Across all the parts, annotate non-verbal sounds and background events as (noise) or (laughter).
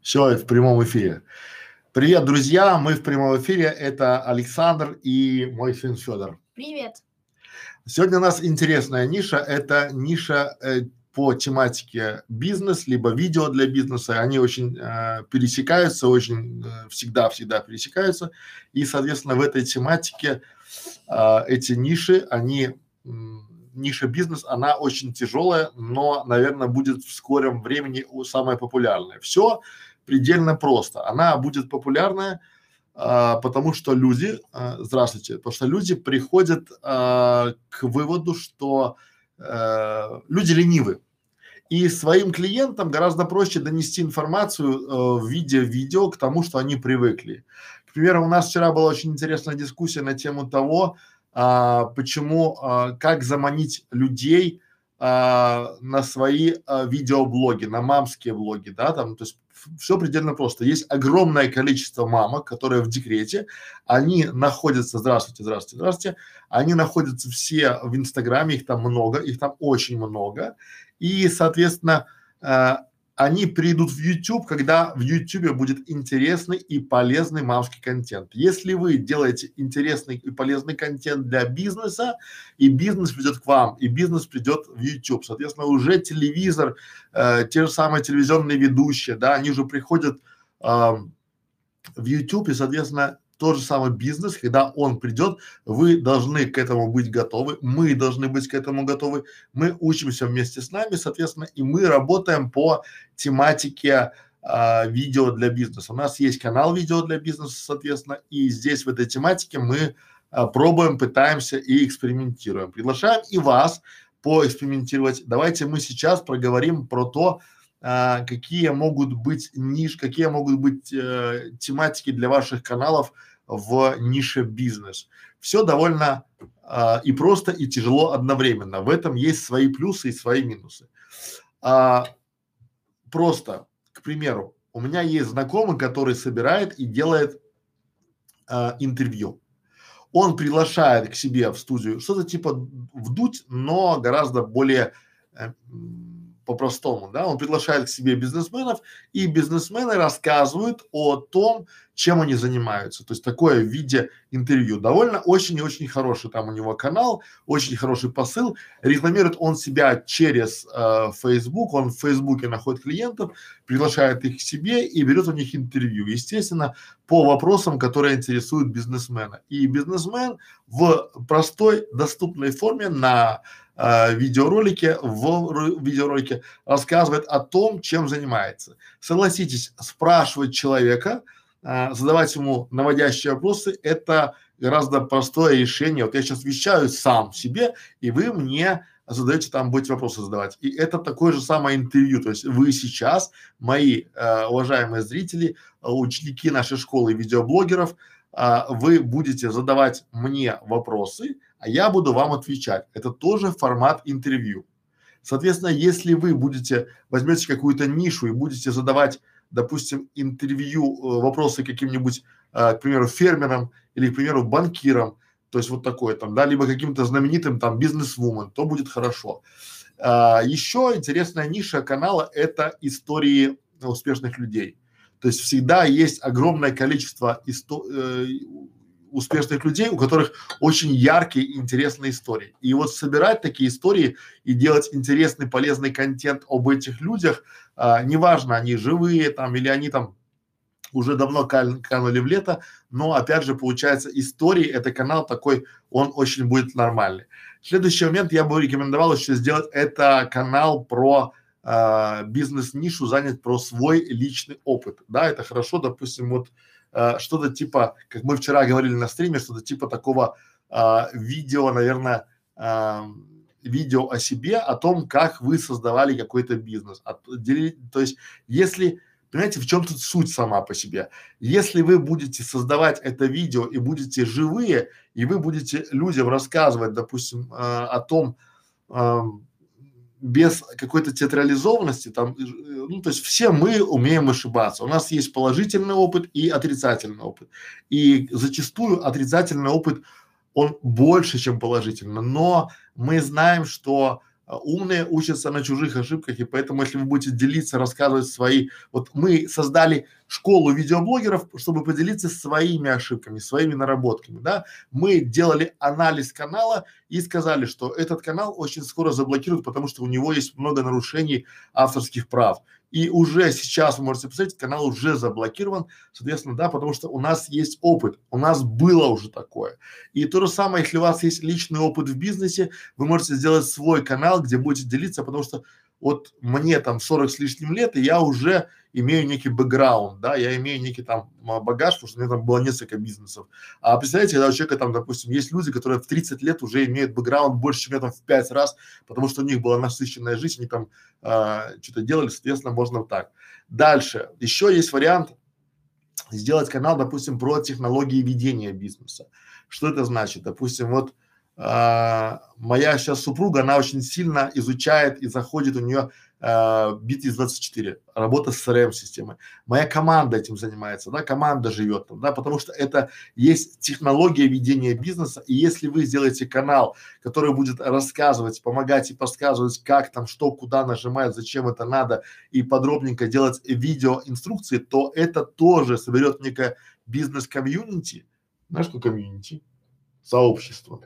Все, в прямом эфире. Привет, друзья! Мы в прямом эфире. Это Александр и мой сын Федор. Привет. Сегодня у нас интересная ниша. Это ниша э, по тематике бизнес, либо видео для бизнеса. Они очень э, пересекаются, очень э, всегда-всегда пересекаются. И, соответственно, в этой тематике э, эти ниши, они ниша бизнес, она очень тяжелая, но, наверное, будет в скором времени самая популярная. Все предельно просто. Она будет популярная, а, потому что люди, а, здравствуйте, потому что люди приходят а, к выводу, что а, люди ленивы. И своим клиентам гораздо проще донести информацию э, в виде видео к тому, что они привыкли. К примеру, у нас вчера была очень интересная дискуссия на тему того, а, почему, а, как заманить людей а, на свои а, видеоблоги, на мамские блоги, да, там, то есть все предельно просто. Есть огромное количество мамок, которые в декрете, они находятся, здравствуйте, здравствуйте, здравствуйте, они находятся все в Инстаграме, их там много, их там очень много, и, соответственно, э, они придут в YouTube, когда в YouTube будет интересный и полезный мамский контент. Если вы делаете интересный и полезный контент для бизнеса, и бизнес придет к вам, и бизнес придет в YouTube. Соответственно, уже телевизор, э, те же самые телевизионные ведущие, да, они уже приходят э, в YouTube, и, соответственно, тот же самый бизнес, когда он придет, вы должны к этому быть готовы, мы должны быть к этому готовы, мы учимся вместе с нами, соответственно, и мы работаем по тематике а, видео для бизнеса. У нас есть канал видео для бизнеса, соответственно, и здесь в этой тематике мы а, пробуем, пытаемся и экспериментируем. Приглашаем и вас поэкспериментировать. Давайте мы сейчас проговорим про то, а, какие могут быть ниш, какие могут быть э, тематики для ваших каналов в нише бизнес. Все довольно а, и просто, и тяжело одновременно. В этом есть свои плюсы и свои минусы. А, просто, к примеру, у меня есть знакомый, который собирает и делает а, интервью. Он приглашает к себе в студию что-то типа вдуть, но гораздо более э, по-простому, да, он приглашает к себе бизнесменов, и бизнесмены рассказывают о том, чем они занимаются. То есть такое в виде интервью. Довольно очень и очень хороший там у него канал, очень хороший посыл. Рекламирует он себя через э, Facebook, он в Фейсбуке находит клиентов, приглашает их к себе и берет у них интервью. Естественно, по вопросам, которые интересуют бизнесмена. И бизнесмен в простой, доступной форме на э, видеоролике, в видеоролике рассказывает о том, чем занимается. Согласитесь, спрашивать человека, э, задавать ему наводящие вопросы, это гораздо простое решение. Вот я сейчас вещаю сам себе, и вы мне задаете там, будете вопросы задавать. И это такое же самое интервью. То есть вы сейчас, мои э, уважаемые зрители, ученики нашей школы видеоблогеров, э, вы будете задавать мне вопросы, а я буду вам отвечать. Это тоже формат интервью. Соответственно, если вы будете, возьмете какую-то нишу и будете задавать, допустим, интервью, э, вопросы каким-нибудь, э, к примеру, фермерам или, к примеру, банкирам, то есть вот такое там, да, либо каким-то знаменитым там бизнес-вумен, то будет хорошо. А, еще интересная ниша канала – это истории успешных людей. То есть всегда есть огромное количество исто- э, успешных людей, у которых очень яркие и интересные истории. И вот собирать такие истории и делать интересный, полезный контент об этих людях, а, неважно, они живые там или они там уже давно канули в лето, но опять же получается истории, это канал такой, он очень будет нормальный. Следующий момент я бы рекомендовал еще сделать, это канал про э, бизнес-нишу, занять про свой личный опыт. Да, это хорошо, допустим, вот э, что-то типа, как мы вчера говорили на стриме, что-то типа такого э, видео, наверное, э, видео о себе, о том, как вы создавали какой-то бизнес. От, дели, то есть, если, понимаете, в чем тут суть сама по себе? Если вы будете создавать это видео и будете живые, и вы будете людям рассказывать, допустим, э, о том, э, без какой-то театрализованности, там, э, ну, то есть все мы умеем ошибаться. У нас есть положительный опыт и отрицательный опыт. И зачастую отрицательный опыт, он больше, чем положительный. Но мы знаем, что умные учатся на чужих ошибках, и поэтому, если вы будете делиться, рассказывать свои, вот мы создали школу видеоблогеров, чтобы поделиться своими ошибками, своими наработками, да, мы делали анализ канала и сказали, что этот канал очень скоро заблокируют, потому что у него есть много нарушений авторских прав. И уже сейчас вы можете посмотреть, канал уже заблокирован, соответственно, да, потому что у нас есть опыт, у нас было уже такое. И то же самое, если у вас есть личный опыт в бизнесе, вы можете сделать свой канал, где будете делиться, потому что вот мне там 40 с лишним лет, и я уже имею некий бэкграунд, да, я имею некий там багаж, потому что у меня там было несколько бизнесов. А представляете, когда у человека там, допустим, есть люди, которые в 30 лет уже имеют бэкграунд больше, чем я там в 5 раз, потому что у них была насыщенная жизнь, они там а, что-то делали, соответственно, можно вот так. Дальше, еще есть вариант сделать канал, допустим, про технологии ведения бизнеса. Что это значит? Допустим, вот а, моя сейчас супруга, она очень сильно изучает и заходит у нее а, BT24, работа с CRM-системой. Моя команда этим занимается, да, команда живет там, да, потому что это есть технология ведения бизнеса, и если вы сделаете канал, который будет рассказывать, помогать и подсказывать, как там, что, куда нажимать, зачем это надо, и подробненько делать видео инструкции, то это тоже соберет некое бизнес-комьюнити, знаешь, что комьюнити? Сообщество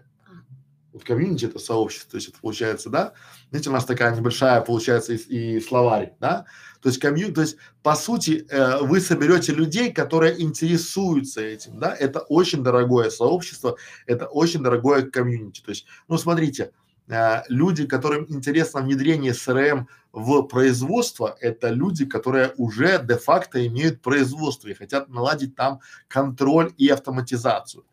вот комьюнити это сообщество, то есть это получается, да, знаете, у нас такая небольшая получается и, и словарь, да, то есть комью, то есть по сути э, вы соберете людей, которые интересуются этим, да, это очень дорогое сообщество, это очень дорогое комьюнити, то есть, ну смотрите, э, люди, которым интересно внедрение СРМ в производство, это люди, которые уже де-факто имеют производство и хотят наладить там контроль и автоматизацию.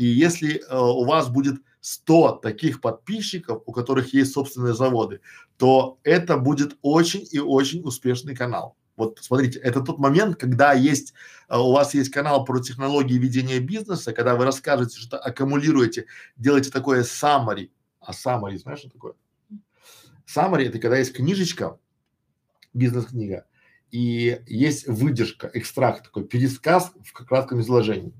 И если э, у вас будет 100 таких подписчиков, у которых есть собственные заводы, то это будет очень и очень успешный канал. Вот смотрите, это тот момент, когда есть, э, у вас есть канал про технологии ведения бизнеса, когда вы расскажете, что аккумулируете, делаете такое summary. А summary, знаешь, что такое? Summary это когда есть книжечка, бизнес-книга, и есть выдержка, экстракт такой, пересказ в кратком изложении.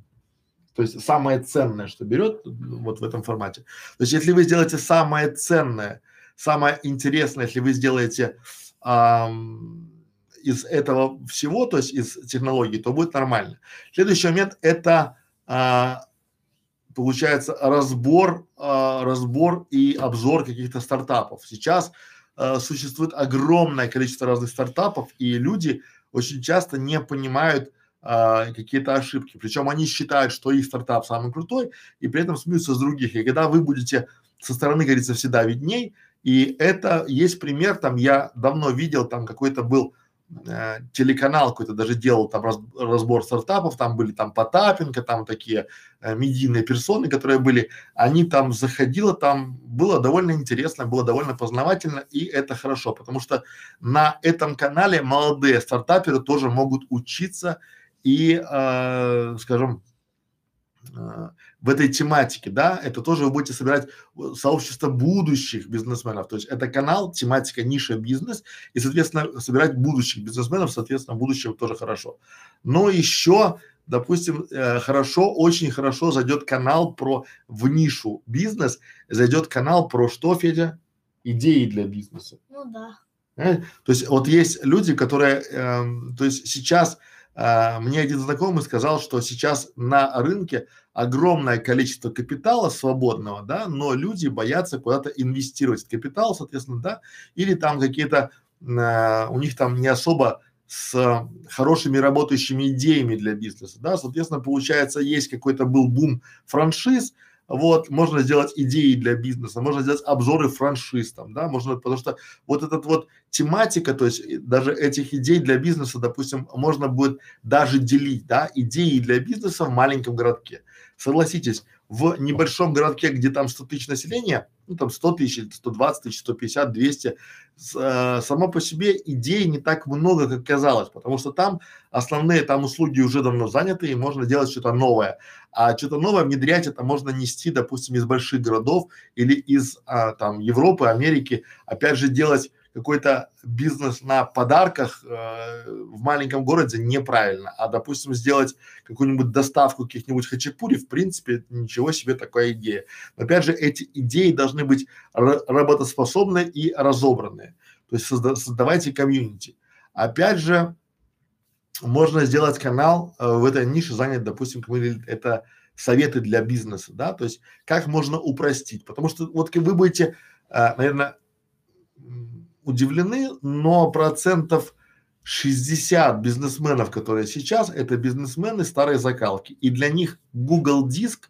То есть самое ценное, что берет вот в этом формате. То есть если вы сделаете самое ценное, самое интересное, если вы сделаете ам, из этого всего, то есть из технологий, то будет нормально. Следующий момент это а, получается разбор, а, разбор и обзор каких-то стартапов. Сейчас а, существует огромное количество разных стартапов, и люди очень часто не понимают, а, какие-то ошибки. Причем они считают, что их стартап самый крутой, и при этом смеются с других. И когда вы будете со стороны, говорится, всегда видней, и это есть пример, там я давно видел, там какой-то был э, телеканал какой-то даже делал там раз, разбор стартапов, там были там Потапенко, там такие э, медийные персоны, которые были, они там заходило, там было довольно интересно, было довольно познавательно, и это хорошо, потому что на этом канале молодые стартаперы тоже могут учиться и, э, скажем, э, в этой тематике, да, это тоже вы будете собирать сообщество будущих бизнесменов. То есть это канал, тематика, ниша, бизнес, и, соответственно, собирать будущих бизнесменов, соответственно, будущего тоже хорошо. Но еще, допустим, э, хорошо, очень хорошо зайдет канал про в нишу бизнес, зайдет канал про что, Федя? Идеи для бизнеса. Ну да. Э? То есть вот есть люди, которые, э, то есть сейчас мне один знакомый сказал, что сейчас на рынке огромное количество капитала свободного, да, но люди боятся куда-то инвестировать капитал, соответственно, да, или там какие-то, э, у них там не особо с хорошими работающими идеями для бизнеса, да, соответственно, получается, есть какой-то был бум франшиз, вот, можно сделать идеи для бизнеса, можно сделать обзоры франшиз там, да, можно, потому что вот этот вот тематика, то есть даже этих идей для бизнеса, допустим, можно будет даже делить, да, идеи для бизнеса в маленьком городке. Согласитесь, в небольшом городке, где там 100 тысяч населения, ну там 100 тысяч, 120 тысяч, 150, 200, с, э, само по себе идей не так много, как казалось, потому что там основные там услуги уже давно заняты и можно делать что-то новое. А что-то новое внедрять это можно нести, допустим, из больших городов или из а, там Европы, Америки, опять же делать какой-то бизнес на подарках э, в маленьком городе неправильно, а допустим сделать какую-нибудь доставку каких-нибудь хачапури, в принципе, ничего себе такая идея. Но опять же, эти идеи должны быть работоспособны и разобранные. То есть созда создавайте комьюнити. Опять же, можно сделать канал э, в этой нише, занять, допустим, как мы это советы для бизнеса, да, то есть как можно упростить, потому что вот вы будете, э, наверное, удивлены, но процентов 60 бизнесменов, которые сейчас, это бизнесмены старой закалки, и для них Google Диск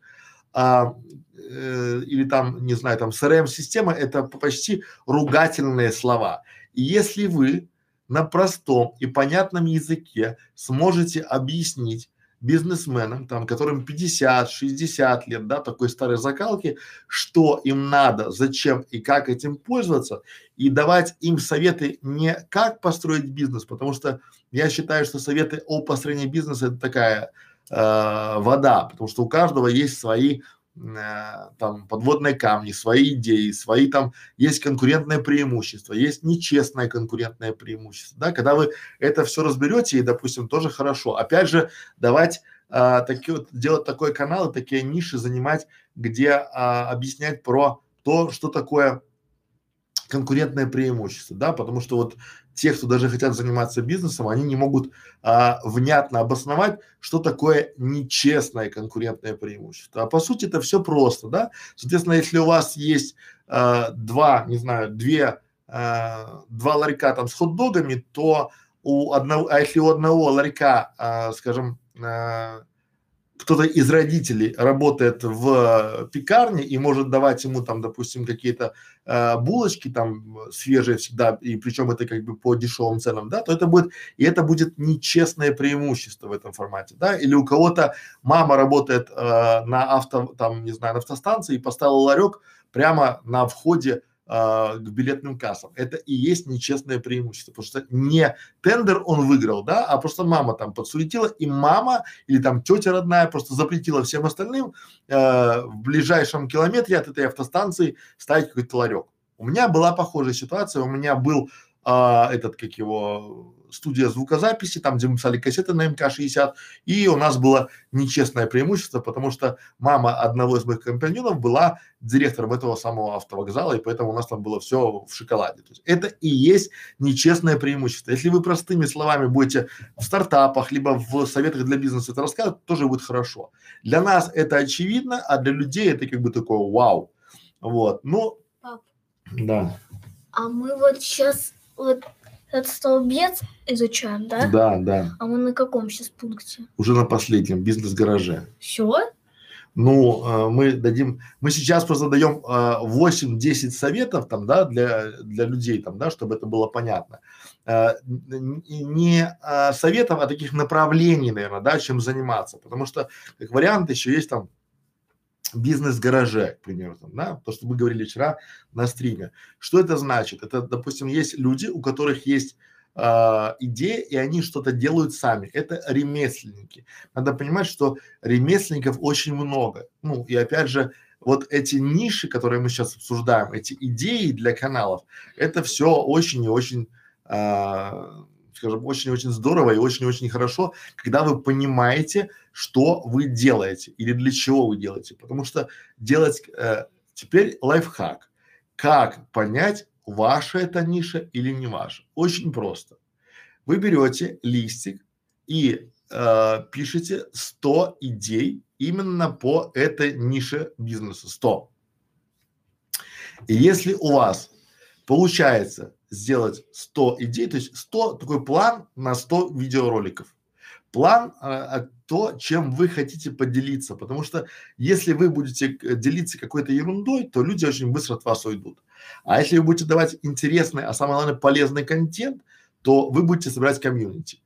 а, э, или там, не знаю, там CRM-система это почти ругательные слова. И если вы на простом и понятном языке сможете объяснить бизнесменам, там, которым 50, 60 лет, да, такой старой закалки, что им надо, зачем и как этим пользоваться, и давать им советы не как построить бизнес, потому что я считаю, что советы о построении бизнеса это такая э, вода, потому что у каждого есть свои там подводные камни, свои идеи, свои там есть конкурентное преимущество, есть нечестное конкурентное преимущество, да, когда вы это все разберете и, допустим, тоже хорошо. Опять же, давать а, такие вот, делать такой канал такие ниши занимать, где а, объяснять про то, что такое конкурентное преимущество, да, потому что вот те, кто даже хотят заниматься бизнесом, они не могут а, внятно обосновать, что такое нечестное конкурентное преимущество. А по сути это все просто, да. Соответственно, если у вас есть а, два, не знаю, две, а, два ларька там с хот-догами, то у одного, а если у одного ларька, а, скажем, а, кто-то из родителей работает в пекарне и может давать ему там, допустим, какие-то э, булочки там свежие всегда, и причем это как бы по дешевым ценам, да, то это будет, и это будет нечестное преимущество в этом формате, да, или у кого-то мама работает э, на авто, там, не знаю, на автостанции и поставила ларек прямо на входе э, к билетным кассам. Это и есть нечестное преимущество, потому что не тендер он выиграл, да, а просто мама там подсуетила, и мама или там тетя родная просто запретила всем остальным э, в ближайшем километре от этой автостанции ставить какой-то ларек. У меня была похожая ситуация, у меня был э, этот, как его, студия звукозаписи, там, где мы писали кассеты на МК-60, и у нас было нечестное преимущество, потому что мама одного из моих компаньонов была директором этого самого автовокзала, и поэтому у нас там было все в шоколаде. То есть это и есть нечестное преимущество. Если вы простыми словами будете в стартапах, либо в советах для бизнеса это рассказывать, тоже будет хорошо. Для нас это очевидно, а для людей это как бы такое вау. Вот, ну, Пап, да. а мы вот сейчас вот этот столбец изучаем, да? Да, да. А мы на каком сейчас пункте? Уже на последнем бизнес-гараже. Все? Ну, э, мы дадим, мы сейчас просто даем э, 8-10 советов там, да, для, для людей там, да, чтобы это было понятно. Н- не советов, а таких направлений, наверное, да, чем заниматься. Потому что, как вариант, еще есть там бизнес-гараже, к примеру, там, да, то, что мы говорили вчера на стриме. Что это значит? Это, допустим, есть люди, у которых есть а, идея, и они что-то делают сами. Это ремесленники. Надо понимать, что ремесленников очень много. Ну, и опять же, вот эти ниши, которые мы сейчас обсуждаем, эти идеи для каналов, это все очень и очень, а, скажем, очень-очень здорово и очень-очень хорошо, когда вы понимаете, что вы делаете или для чего вы делаете. Потому что делать э, теперь лайфхак. Как понять, ваша это ниша или не ваша? Очень просто. Вы берете листик и э, пишете 100 идей именно по этой нише бизнеса. 100. И если у вас получается сделать 100 идей, то есть 100, такой план на 100 видеороликов. План а, то, чем вы хотите поделиться, потому что если вы будете э, делиться какой-то ерундой, то люди очень быстро от вас уйдут. А если вы будете давать интересный, а самое главное полезный контент, то вы будете собирать комьюнити.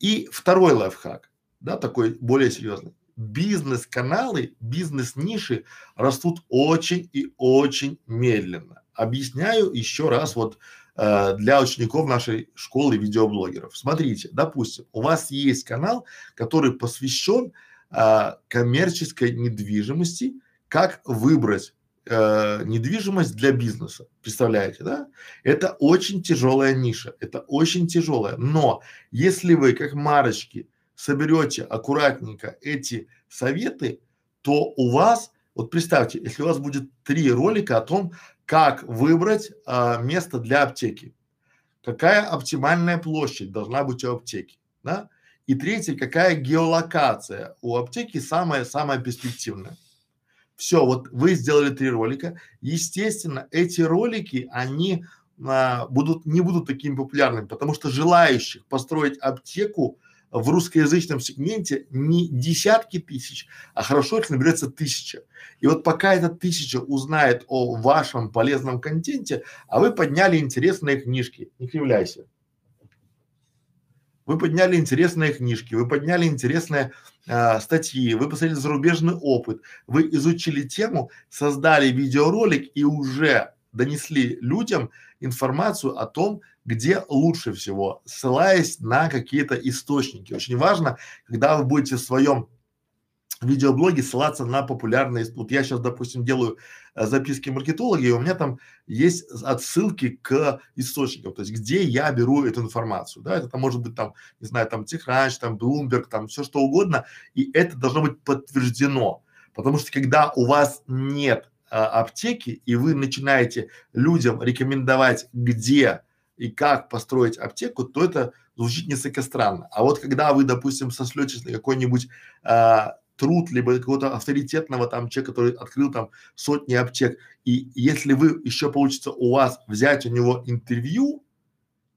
И второй лайфхак, да, такой более серьезный. Бизнес-каналы, бизнес-ниши растут очень и очень медленно. Объясняю еще раз вот э, для учеников нашей школы видеоблогеров. Смотрите, допустим, у вас есть канал, который посвящен э, коммерческой недвижимости, как выбрать э, недвижимость для бизнеса. Представляете, да? Это очень тяжелая ниша, это очень тяжелая. Но если вы, как марочки, соберете аккуратненько эти советы, то у вас, вот представьте, если у вас будет три ролика о том, как выбрать а, место для аптеки, какая оптимальная площадь должна быть у аптеки, да? И третье, какая геолокация у аптеки самая-самая перспективная. Все, вот вы сделали три ролика. Естественно, эти ролики, они а, будут, не будут такими популярными, потому что желающих построить аптеку в русскоязычном сегменте не десятки тысяч, а хорошо их наберется тысяча. И вот пока эта тысяча узнает о вашем полезном контенте, а вы подняли интересные книжки, не кривляйся. Вы подняли интересные книжки, вы подняли интересные а, статьи, вы посмотрели зарубежный опыт, вы изучили тему, создали видеоролик и уже донесли людям информацию о том, где лучше всего, ссылаясь на какие-то источники. Очень важно, когда вы будете в своем видеоблоге ссылаться на популярные, вот я сейчас, допустим, делаю э, записки маркетологи, и у меня там есть отсылки к источникам, то есть где я беру эту информацию, да, это там может быть там, не знаю, там TechCrunch, там Bloomberg, там все что угодно, и это должно быть подтверждено, потому что когда у вас нет а, аптеки, и вы начинаете людям рекомендовать, где и как построить аптеку, то это звучит несколько странно. А вот когда вы, допустим, сослетесь на какой-нибудь а, труд, либо какого-то авторитетного там человека, который открыл там сотни аптек, и если вы еще получится у вас взять у него интервью,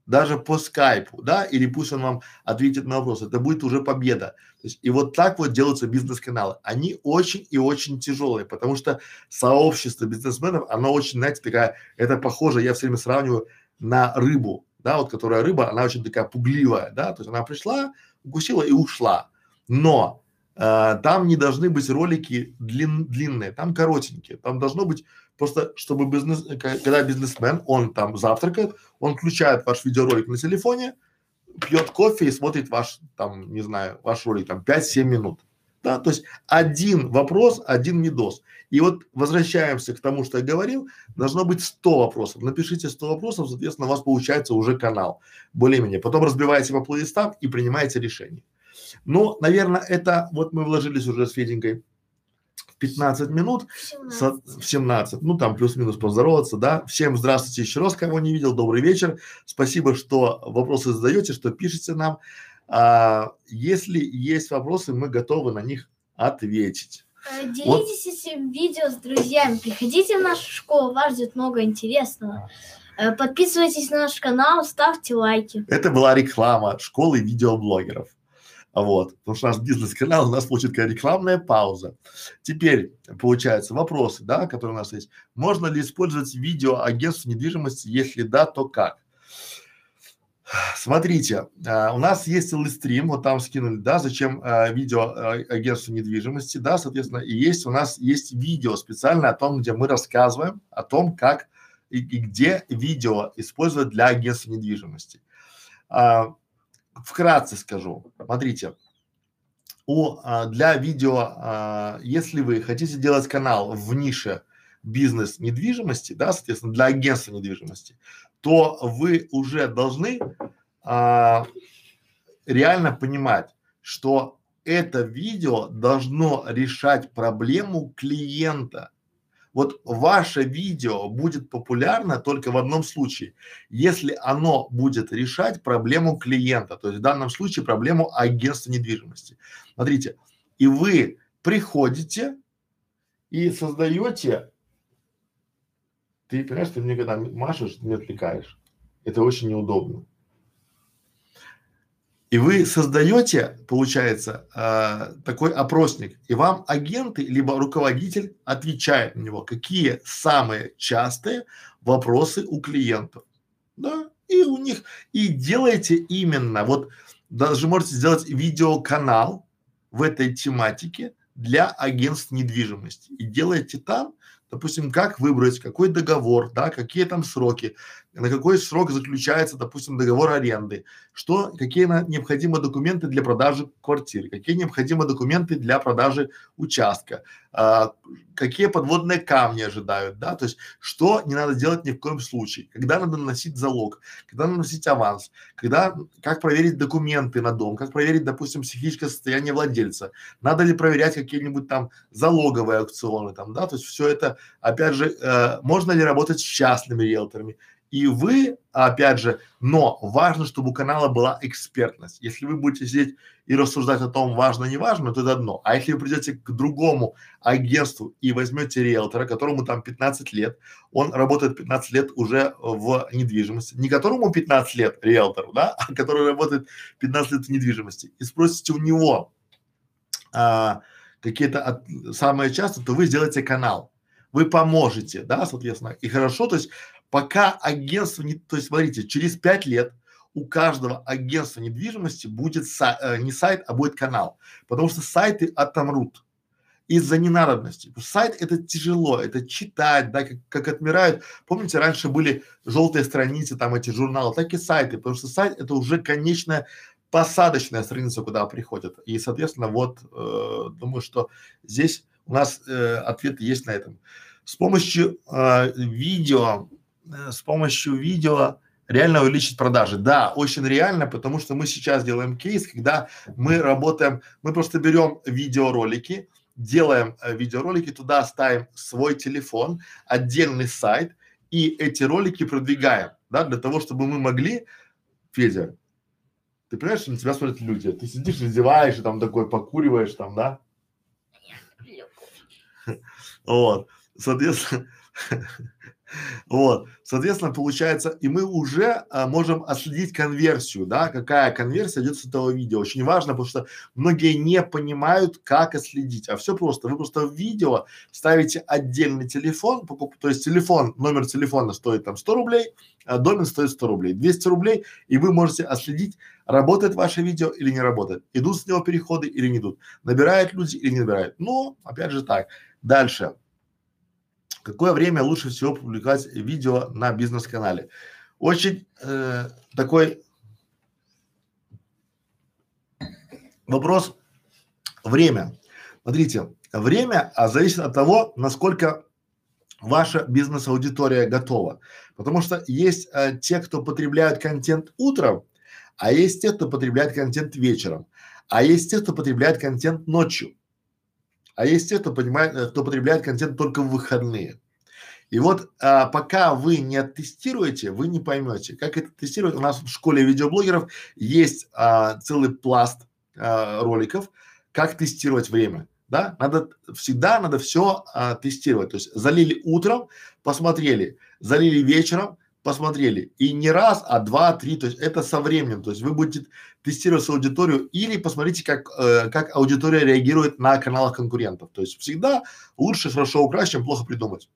даже по скайпу, да, или пусть он вам ответит на вопрос, это будет уже победа. То есть, и вот так вот делаются бизнес-каналы. Они очень и очень тяжелые, потому что сообщество бизнесменов, оно очень, знаете, такая, это похоже, я все время сравниваю на рыбу, да, вот которая рыба, она очень такая пугливая, да, то есть она пришла, укусила и ушла. Но э, там не должны быть ролики длин, длинные, там коротенькие, там должно быть Просто чтобы бизнес, когда бизнесмен, он там завтракает, он включает ваш видеоролик на телефоне, пьет кофе и смотрит ваш, там, не знаю, ваш ролик, там, 5-7 минут. Да, то есть один вопрос, один медоз. И вот возвращаемся к тому, что я говорил, должно быть 100 вопросов. Напишите 100 вопросов, соответственно, у вас получается уже канал, более-менее. Потом разбиваете по плейлистам и принимаете решение. Ну, наверное, это вот мы вложились уже с Феденькой 15 минут, 17. в 17, ну там плюс-минус поздороваться, да. Всем здравствуйте еще раз, кого не видел, добрый вечер. Спасибо, что вопросы задаете, что пишете нам. А, если есть вопросы, мы готовы на них ответить. Э, Делитесь этим видео с друзьями, приходите в нашу школу, вас ждет много интересного. Э, Подписывайтесь на наш канал, ставьте лайки. Это была реклама школы видеоблогеров. Вот, потому что наш бизнес-канал, у нас получит такая рекламная пауза. Теперь, получается, вопросы, да, которые у нас есть. Можно ли использовать видео агентство недвижимости? Если да, то как? Смотрите, а, у нас есть стрим, вот там скинули, да, зачем а, видео а, агентству недвижимости, да, соответственно, и есть у нас есть видео специально о том, где мы рассказываем о том, как и, и где видео использовать для агентства недвижимости. А, вкратце скажу. Смотрите, у, а, для видео, а, если вы хотите делать канал в нише бизнес недвижимости, да, соответственно, для агентства недвижимости, то вы уже должны а, реально понимать, что это видео должно решать проблему клиента вот ваше видео будет популярно только в одном случае, если оно будет решать проблему клиента, то есть в данном случае проблему агентства недвижимости. Смотрите, и вы приходите и создаете, ты понимаешь, ты мне когда машешь, ты меня отвлекаешь. Это очень неудобно. И вы создаете, получается, э, такой опросник, и вам агенты либо руководитель отвечает на него, какие самые частые вопросы у клиентов, да, и у них, и делаете именно, вот даже можете сделать видеоканал в этой тематике для агентств недвижимости и делаете там допустим, как выбрать, какой договор, да, какие там сроки, на какой срок заключается, допустим, договор аренды, что, какие необходимы документы для продажи квартиры, какие необходимы документы для продажи участка, а, какие подводные камни ожидают, да, то есть что не надо делать ни в коем случае, когда надо наносить залог, когда надо наносить аванс, когда, как проверить документы на дом, как проверить, допустим, психическое состояние владельца, надо ли проверять какие-нибудь там залоговые аукционы там, да, то есть все это, опять же, э, можно ли работать с частными риэлторами, и вы, опять же, но важно, чтобы у канала была экспертность. Если вы будете сидеть и рассуждать о том, важно, не важно, то это одно. А если вы придете к другому агентству и возьмете риэлтора, которому там 15 лет, он работает 15 лет уже в недвижимости, не которому 15 лет риэлтору, да, а который работает 15 лет в недвижимости, и спросите у него а, какие-то от, самые часто, то вы сделаете канал. Вы поможете, да, соответственно, и хорошо, то есть пока агентство не, то есть смотрите, через пять лет у каждого агентства недвижимости будет са, э, не сайт, а будет канал, потому что сайты отомрут из-за ненадобности. Сайт это тяжело, это читать, да, как, как отмирают. Помните, раньше были желтые страницы, там эти журналы, так и сайты, потому что сайт это уже конечная посадочная страница, куда приходят. И, соответственно, вот э, думаю, что здесь у нас э, ответ есть на этом. С помощью э, видео с помощью видео реально увеличить продажи. Да, очень реально, потому что мы сейчас делаем кейс, когда мы работаем, мы просто берем видеоролики, делаем э, видеоролики, туда ставим свой телефон, отдельный сайт и эти ролики продвигаем, да, для того, чтобы мы могли, Федя, ты понимаешь, что на тебя смотрят люди, ты сидишь, раздеваешь, и там такой покуриваешь там, да? (laughs) Вот, соответственно, (laughs) Вот, соответственно, получается, и мы уже а, можем отследить конверсию, да, какая конверсия идет с этого видео. Очень важно, потому что многие не понимают, как отследить. А все просто. Вы просто в видео ставите отдельный телефон, покуп, то есть телефон, номер телефона стоит там 100 рублей, а домен стоит 100 рублей, 200 рублей, и вы можете отследить, работает ваше видео или не работает, идут с него переходы или не идут, набирают люди или не набирают. Но, опять же так. Дальше какое время лучше всего публиковать видео на бизнес-канале? Очень э, такой вопрос время. Смотрите, время а зависит от того, насколько ваша бизнес-аудитория готова. Потому что есть э, те, кто потребляют контент утром, а есть те, кто потребляет контент вечером, а есть те, кто потребляет контент ночью. А есть те, кто понимает, э, кто потребляет контент только в выходные. И вот а, пока вы не оттестируете, вы не поймете, как это тестировать. У нас в школе видеоблогеров есть а, целый пласт а, роликов, как тестировать время. Да, надо всегда надо все а, тестировать. То есть залили утром, посмотрели, залили вечером, посмотрели. И не раз, а два, три, то есть это со временем. То есть вы будете тестировать свою аудиторию или посмотрите, как, э, как аудитория реагирует на каналах конкурентов. То есть всегда лучше хорошо украсть, чем плохо придумать.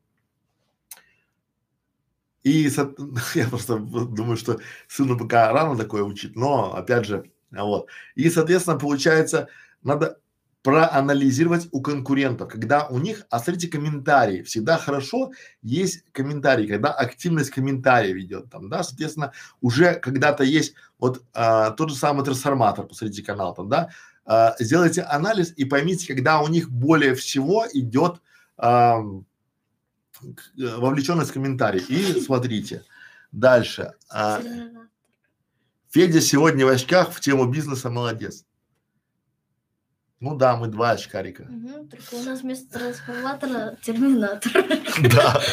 И (laughs) я просто думаю, что сыну пока рано такое учить, но опять же, вот. И, соответственно, получается, надо проанализировать у конкурентов, когда у них, а смотрите комментарии, всегда хорошо есть комментарии, когда активность комментариев идет там, да, соответственно, уже когда-то есть вот а, тот же самый трансформатор, посмотрите канал там, да, а, сделайте анализ и поймите, когда у них более всего идет а, вовлеченность в комментарий. И смотрите, дальше. А, Федя сегодня в очках в тему бизнеса молодец. Ну да, мы два очкарика. Угу, только у нас вместо трансформатора терминатор. Да. (laughs)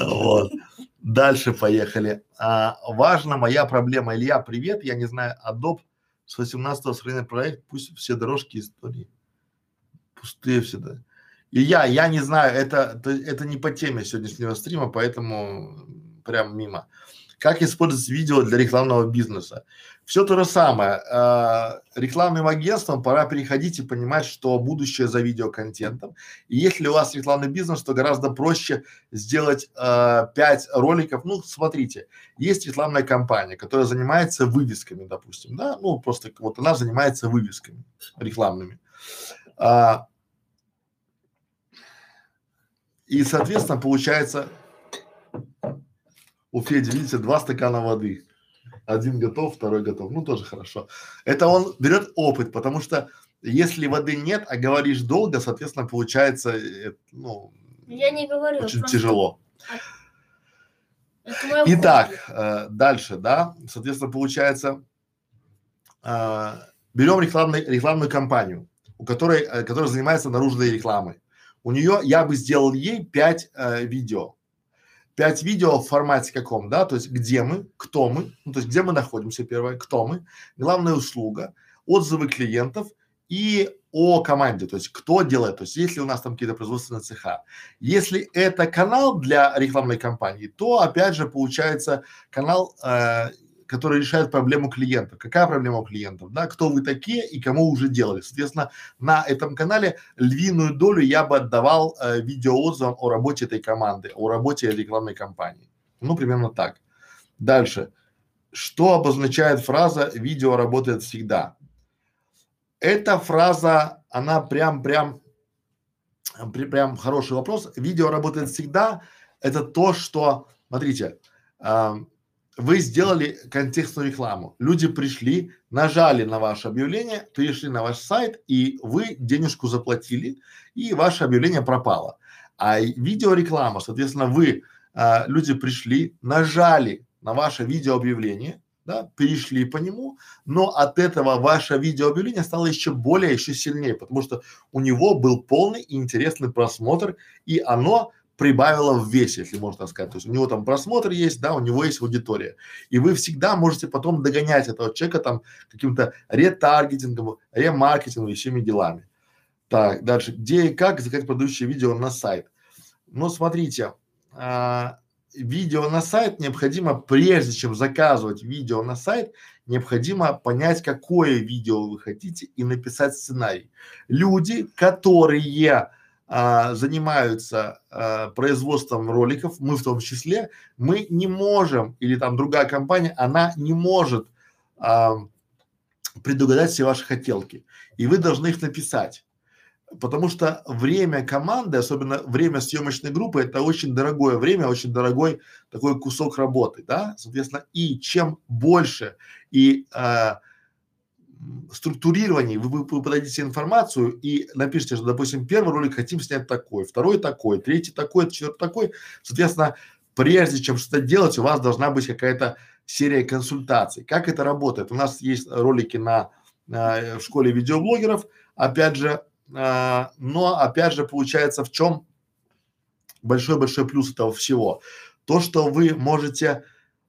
Вот. Дальше поехали. А, важно, моя проблема. Илья, привет. Я не знаю, Adobe с 18-го страны проект, пусть все дорожки истории пустые всегда. Илья, я не знаю, это, это не по теме сегодняшнего стрима, поэтому прям мимо. Как использовать видео для рекламного бизнеса? Все то же самое. Э, рекламным агентствам пора переходить и понимать, что будущее за видеоконтентом. И если у вас рекламный бизнес, то гораздо проще сделать э, 5 роликов. Ну, смотрите, есть рекламная компания, которая занимается вывесками, допустим, да, ну, просто вот она занимается вывесками рекламными. А, и, соответственно, получается, У Феди, видите, два стакана воды. Один готов, второй готов. Ну, тоже хорошо. Это он берет опыт, потому что если воды нет, а говоришь долго, соответственно, получается, э, ну, Я не говорю. очень просто тяжело. Итак, э, дальше, да, соответственно, получается, э, берем рекламный, рекламную кампанию, у которой, э, которая занимается наружной рекламой. У нее, я бы сделал ей пять э, видео. Пять видео в формате каком, да, то есть где мы, кто мы, ну, то есть где мы находимся, первое, кто мы, главная услуга, отзывы клиентов и о команде, то есть кто делает, то есть если у нас там какие-то производственные цеха. Если это канал для рекламной кампании, то опять же получается канал, э, который решает проблему клиентов. Какая проблема у клиентов, да, кто вы такие и кому уже делали. Соответственно, на этом канале львиную долю я бы отдавал э, видеоотзывам о работе этой команды, о работе рекламной кампании. Ну, примерно так. Дальше. Что обозначает фраза «видео работает всегда»? Эта фраза, она прям, прям, хороший вопрос. Видео работает всегда. Это то, что, смотрите, а, вы сделали контекстную рекламу. Люди пришли, нажали на ваше объявление, перешли на ваш сайт, и вы денежку заплатили, и ваше объявление пропало. А видеореклама, соответственно, вы, а, люди пришли, нажали на ваше видеообъявление, да, перешли по нему, но от этого ваше видеообъявление стало еще более, еще сильнее, потому что у него был полный и интересный просмотр, и оно прибавило в весе, если можно так сказать. То есть у него там просмотр есть, да, у него есть аудитория. И вы всегда можете потом догонять этого человека там каким-то ретаргетингом, ремаркетингом и всеми делами. Так, дальше. Где и как заказать продающее видео на сайт? Ну, смотрите, а, видео на сайт необходимо, прежде чем заказывать видео на сайт, необходимо понять, какое видео вы хотите и написать сценарий. Люди, которые а, занимаются а, производством роликов, мы в том числе, мы не можем, или там другая компания, она не может а, предугадать все ваши хотелки. И вы должны их написать. Потому что время команды, особенно время съемочной группы, это очень дорогое время, очень дорогой такой кусок работы, да, соответственно, и чем больше и а, м, структурированнее вы, вы, вы подадите информацию и напишите, что, допустим, первый ролик хотим снять такой, второй такой, третий такой, четвертый такой, соответственно, прежде чем что-то делать, у вас должна быть какая-то серия консультаций. Как это работает? У нас есть ролики на, на в школе видеоблогеров, опять же, а, но опять же получается в чем большой-большой плюс этого всего? То, что вы можете,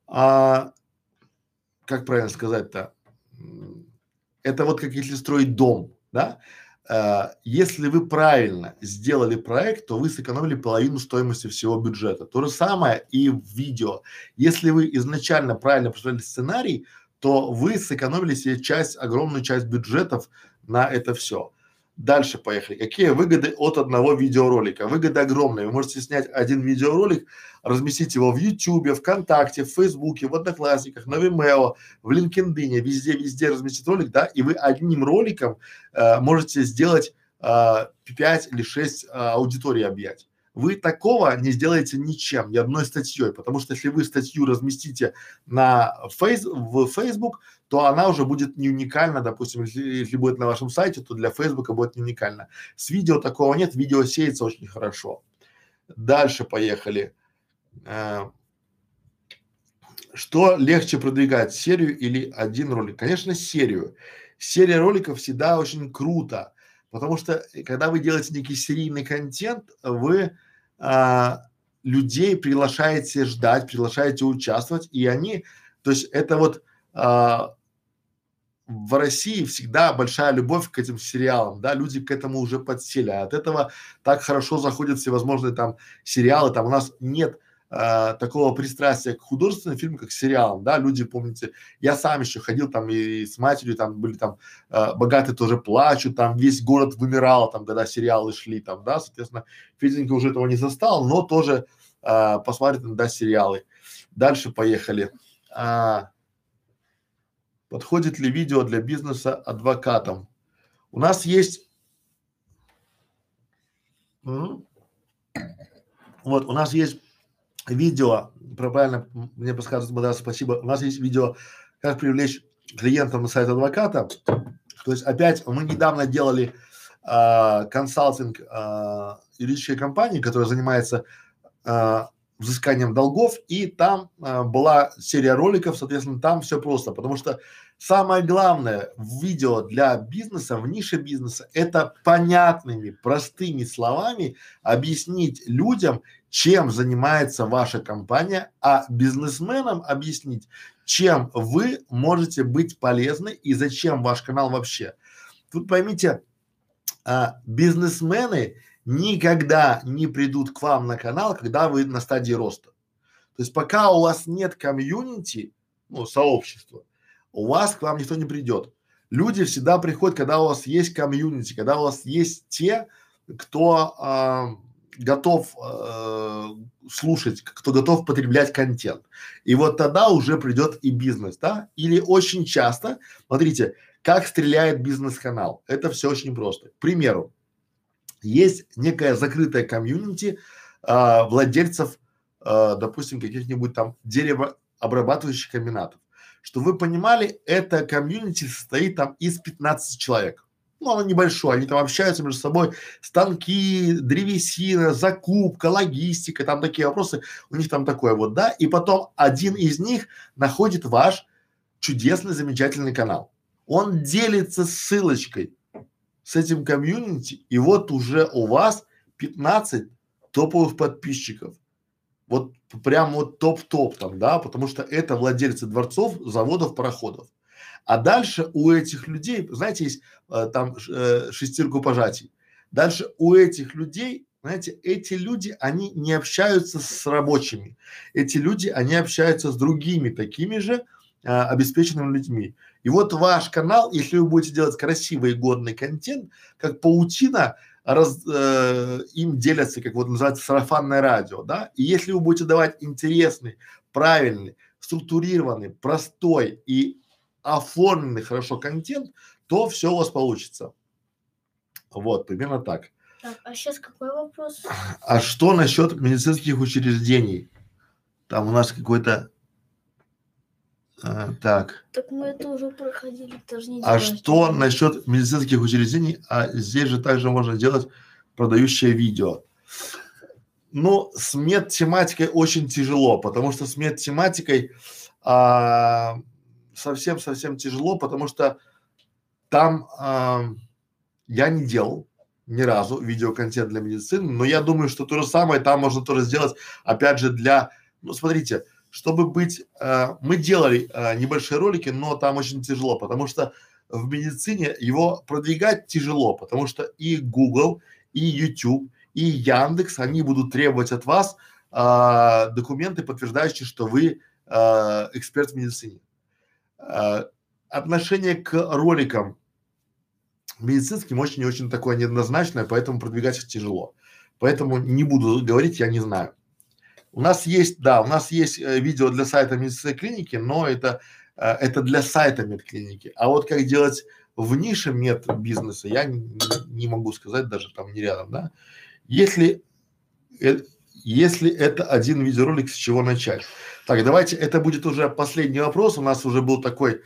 а, как правильно сказать-то, это вот как если строить дом, да? А, если вы правильно сделали проект, то вы сэкономили половину стоимости всего бюджета. То же самое и в видео. Если вы изначально правильно построили сценарий, то вы сэкономили себе часть, огромную часть бюджетов на это все. Дальше поехали. Какие выгоды от одного видеоролика? Выгоды огромные. Вы можете снять один видеоролик, разместить его в Ютубе, ВКонтакте, в Фейсбуке, в Одноклассниках, на Vimeo, в LinkedIn, везде, везде разместить ролик, да, и вы одним роликом э, можете сделать э, 5 или 6 э, аудиторий объять. Вы такого не сделаете ничем, ни одной статьей, потому что если вы статью разместите на фейс, в Facebook, то она уже будет не уникальна, допустим, если, если будет на вашем сайте, то для Фейсбука будет не уникально. С видео такого нет, видео сеется очень хорошо. Дальше поехали. Э, что легче продвигать, серию или один ролик? Конечно, серию. Серия роликов всегда очень круто, потому что э, когда вы делаете некий серийный контент, вы а, людей приглашаете ждать, приглашаете участвовать, и они, то есть это вот а, в России всегда большая любовь к этим сериалам, да, люди к этому уже подсели, а от этого так хорошо заходят всевозможные там сериалы, там у нас нет а, такого пристрастия к художественным фильмам, как к сериалам, да, люди, помните, я сам еще ходил там и с матерью, там были там а, богатые тоже плачут, там весь город вымирал, там, когда сериалы шли, там, да, соответственно, Феденька уже этого не застал, но тоже а, посмотрит иногда сериалы. Дальше поехали. А, подходит ли видео для бизнеса адвокатам? У нас есть вот у нас есть видео, правильно мне подсказывает Мадрас, спасибо. У нас есть видео, как привлечь клиентов на сайт адвоката. То есть опять мы недавно делали э, консалтинг э, юридической компании, которая занимается э, взысканием долгов, и там э, была серия роликов, соответственно, там все просто, потому что самое главное в видео для бизнеса, в нише бизнеса, это понятными, простыми словами объяснить людям, чем занимается ваша компания, а бизнесменам объяснить, чем вы можете быть полезны и зачем ваш канал вообще. Тут поймите, а, бизнесмены никогда не придут к вам на канал, когда вы на стадии роста. То есть пока у вас нет комьюнити, ну, сообщества, у вас к вам никто не придет. Люди всегда приходят, когда у вас есть комьюнити, когда у вас есть те, кто а, готов э, слушать, кто готов потреблять контент. И вот тогда уже придет и бизнес, да? Или очень часто, смотрите, как стреляет бизнес-канал. Это все очень просто. К примеру, есть некая закрытая комьюнити э, владельцев, э, допустим, каких-нибудь там деревообрабатывающих комбинатов. Что вы понимали, это комьюнити состоит там из 15 человек ну, оно небольшое, они там общаются между собой, станки, древесина, закупка, логистика, там такие вопросы, у них там такое вот, да, и потом один из них находит ваш чудесный, замечательный канал. Он делится ссылочкой с этим комьюнити, и вот уже у вас 15 топовых подписчиков. Вот прям вот топ-топ там, да, потому что это владельцы дворцов, заводов, пароходов. А дальше у этих людей, знаете, есть э, там э, шестерку пожатий. Дальше у этих людей, знаете, эти люди, они не общаются с рабочими. Эти люди, они общаются с другими такими же э, обеспеченными людьми. И вот ваш канал, если вы будете делать красивый и годный контент, как паутина, раз, э, им делятся, как вот называется, сарафанное радио, да, и если вы будете давать интересный, правильный, структурированный, простой и оформленный хорошо контент, то все у вас получится. Вот, примерно так. Так, а сейчас какой вопрос? А что насчет медицинских учреждений? Там у нас какой-то а, так. Так мы это уже проходили, тоже не А что насчет медицинских учреждений? А здесь же также можно делать продающее видео. Ну, с мед-тематикой очень тяжело, потому что с мед-тематикой а, совсем-совсем тяжело, потому что там э, я не делал ни разу видеоконтент для медицины, но я думаю, что то же самое там можно тоже сделать, опять же, для, ну, смотрите, чтобы быть, э, мы делали э, небольшие ролики, но там очень тяжело, потому что в медицине его продвигать тяжело, потому что и Google, и YouTube, и Яндекс, они будут требовать от вас э, документы, подтверждающие, что вы э, эксперт в медицине. Э, отношение к роликам медицинским очень и очень такое неоднозначное, поэтому продвигать их тяжело. Поэтому не буду говорить, я не знаю. У нас есть, да, у нас есть э, видео для сайта медицинской клиники, но это, э, это для сайта медклиники. А вот как делать в нише медбизнеса, я не, не могу сказать, даже там не рядом, да. Если, э, если это один видеоролик, с чего начать? Так, давайте, это будет уже последний вопрос. У нас уже был такой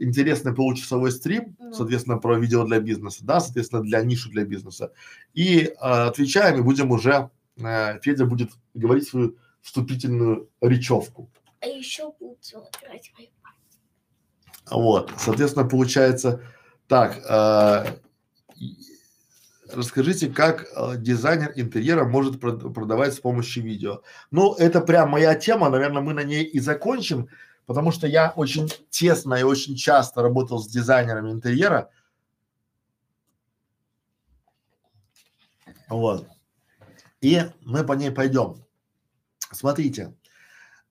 интересный получасовой стрим, соответственно, про видео для бизнеса, да, соответственно, для ниши для бизнеса. И э, отвечаем, и будем уже, э, Федя будет говорить свою вступительную речевку. А еще будет играть Вот, соответственно, получается так, э, расскажите, как э, дизайнер интерьера может прод продавать с помощью видео. Ну, это прям моя тема, наверное, мы на ней и закончим, потому что я очень тесно и очень часто работал с дизайнерами интерьера. Вот. И мы по ней пойдем. Смотрите,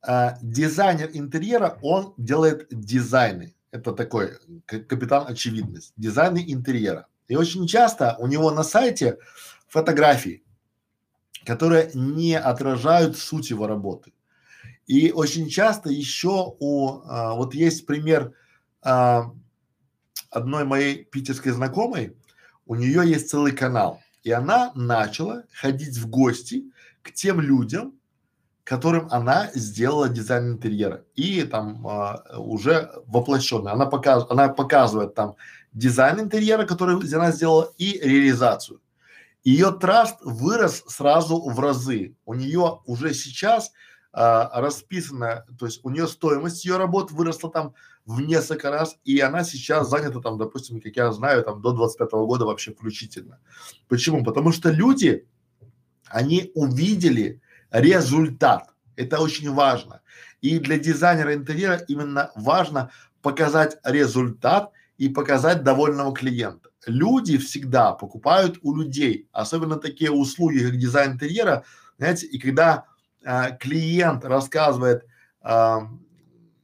э, дизайнер интерьера, он делает дизайны. Это такой капитан очевидность. Дизайны интерьера. И очень часто у него на сайте фотографии, которые не отражают суть его работы. И очень часто еще у, а, вот есть пример а, одной моей питерской знакомой, у нее есть целый канал, и она начала ходить в гости к тем людям, которым она сделала дизайн интерьера и там а, уже воплощенный. Она, показ, она показывает там дизайн интерьера, который она сделала, и реализацию. Ее траст вырос сразу в разы. У нее уже сейчас а, расписано, то есть у нее стоимость ее работ выросла там в несколько раз, и она сейчас занята там, допустим, как я знаю, там до 25 -го года вообще включительно. Почему? Потому что люди, они увидели результат. Это очень важно. И для дизайнера интерьера именно важно показать результат и показать довольного клиента. Люди всегда покупают у людей, особенно такие услуги, как дизайн интерьера, знаете, и когда а, клиент рассказывает, а,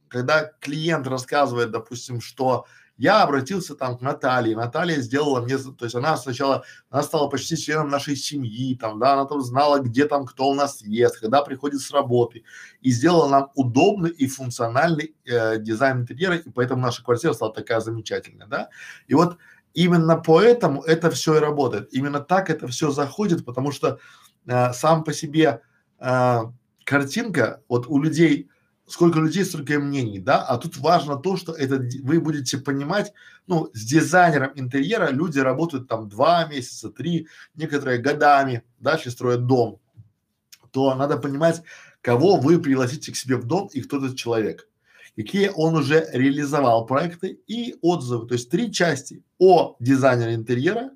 когда клиент рассказывает, допустим, что я обратился там к Наталье, Наталья сделала мне, то есть она сначала, она стала почти членом нашей семьи, там, да, она там знала, где там кто у нас ест, когда приходит с работы, и сделала нам удобный и функциональный э, дизайн интерьера, и поэтому наша квартира стала такая замечательная, да. И вот именно поэтому это все и работает, именно так это все заходит, потому что э, сам по себе э, картинка, вот у людей сколько людей, столько мнений, да, а тут важно то, что это вы будете понимать, ну, с дизайнером интерьера люди работают там два месяца, три, некоторые годами, дальше строят дом, то надо понимать, кого вы пригласите к себе в дом и кто этот человек, какие он уже реализовал проекты и отзывы, то есть три части о дизайнере интерьера,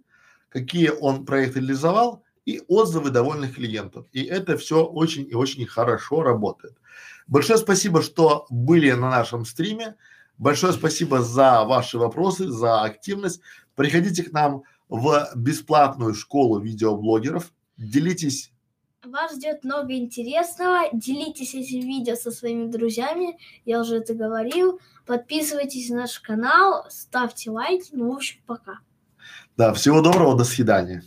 какие он проекты реализовал и отзывы довольных клиентов. И это все очень и очень хорошо работает. Большое спасибо, что были на нашем стриме. Большое спасибо за ваши вопросы, за активность. Приходите к нам в бесплатную школу видеоблогеров. Делитесь. Вас ждет много интересного. Делитесь этим видео со своими друзьями. Я уже это говорил. Подписывайтесь на наш канал, ставьте лайки. Ну, в общем, пока. Да, всего доброго, до свидания.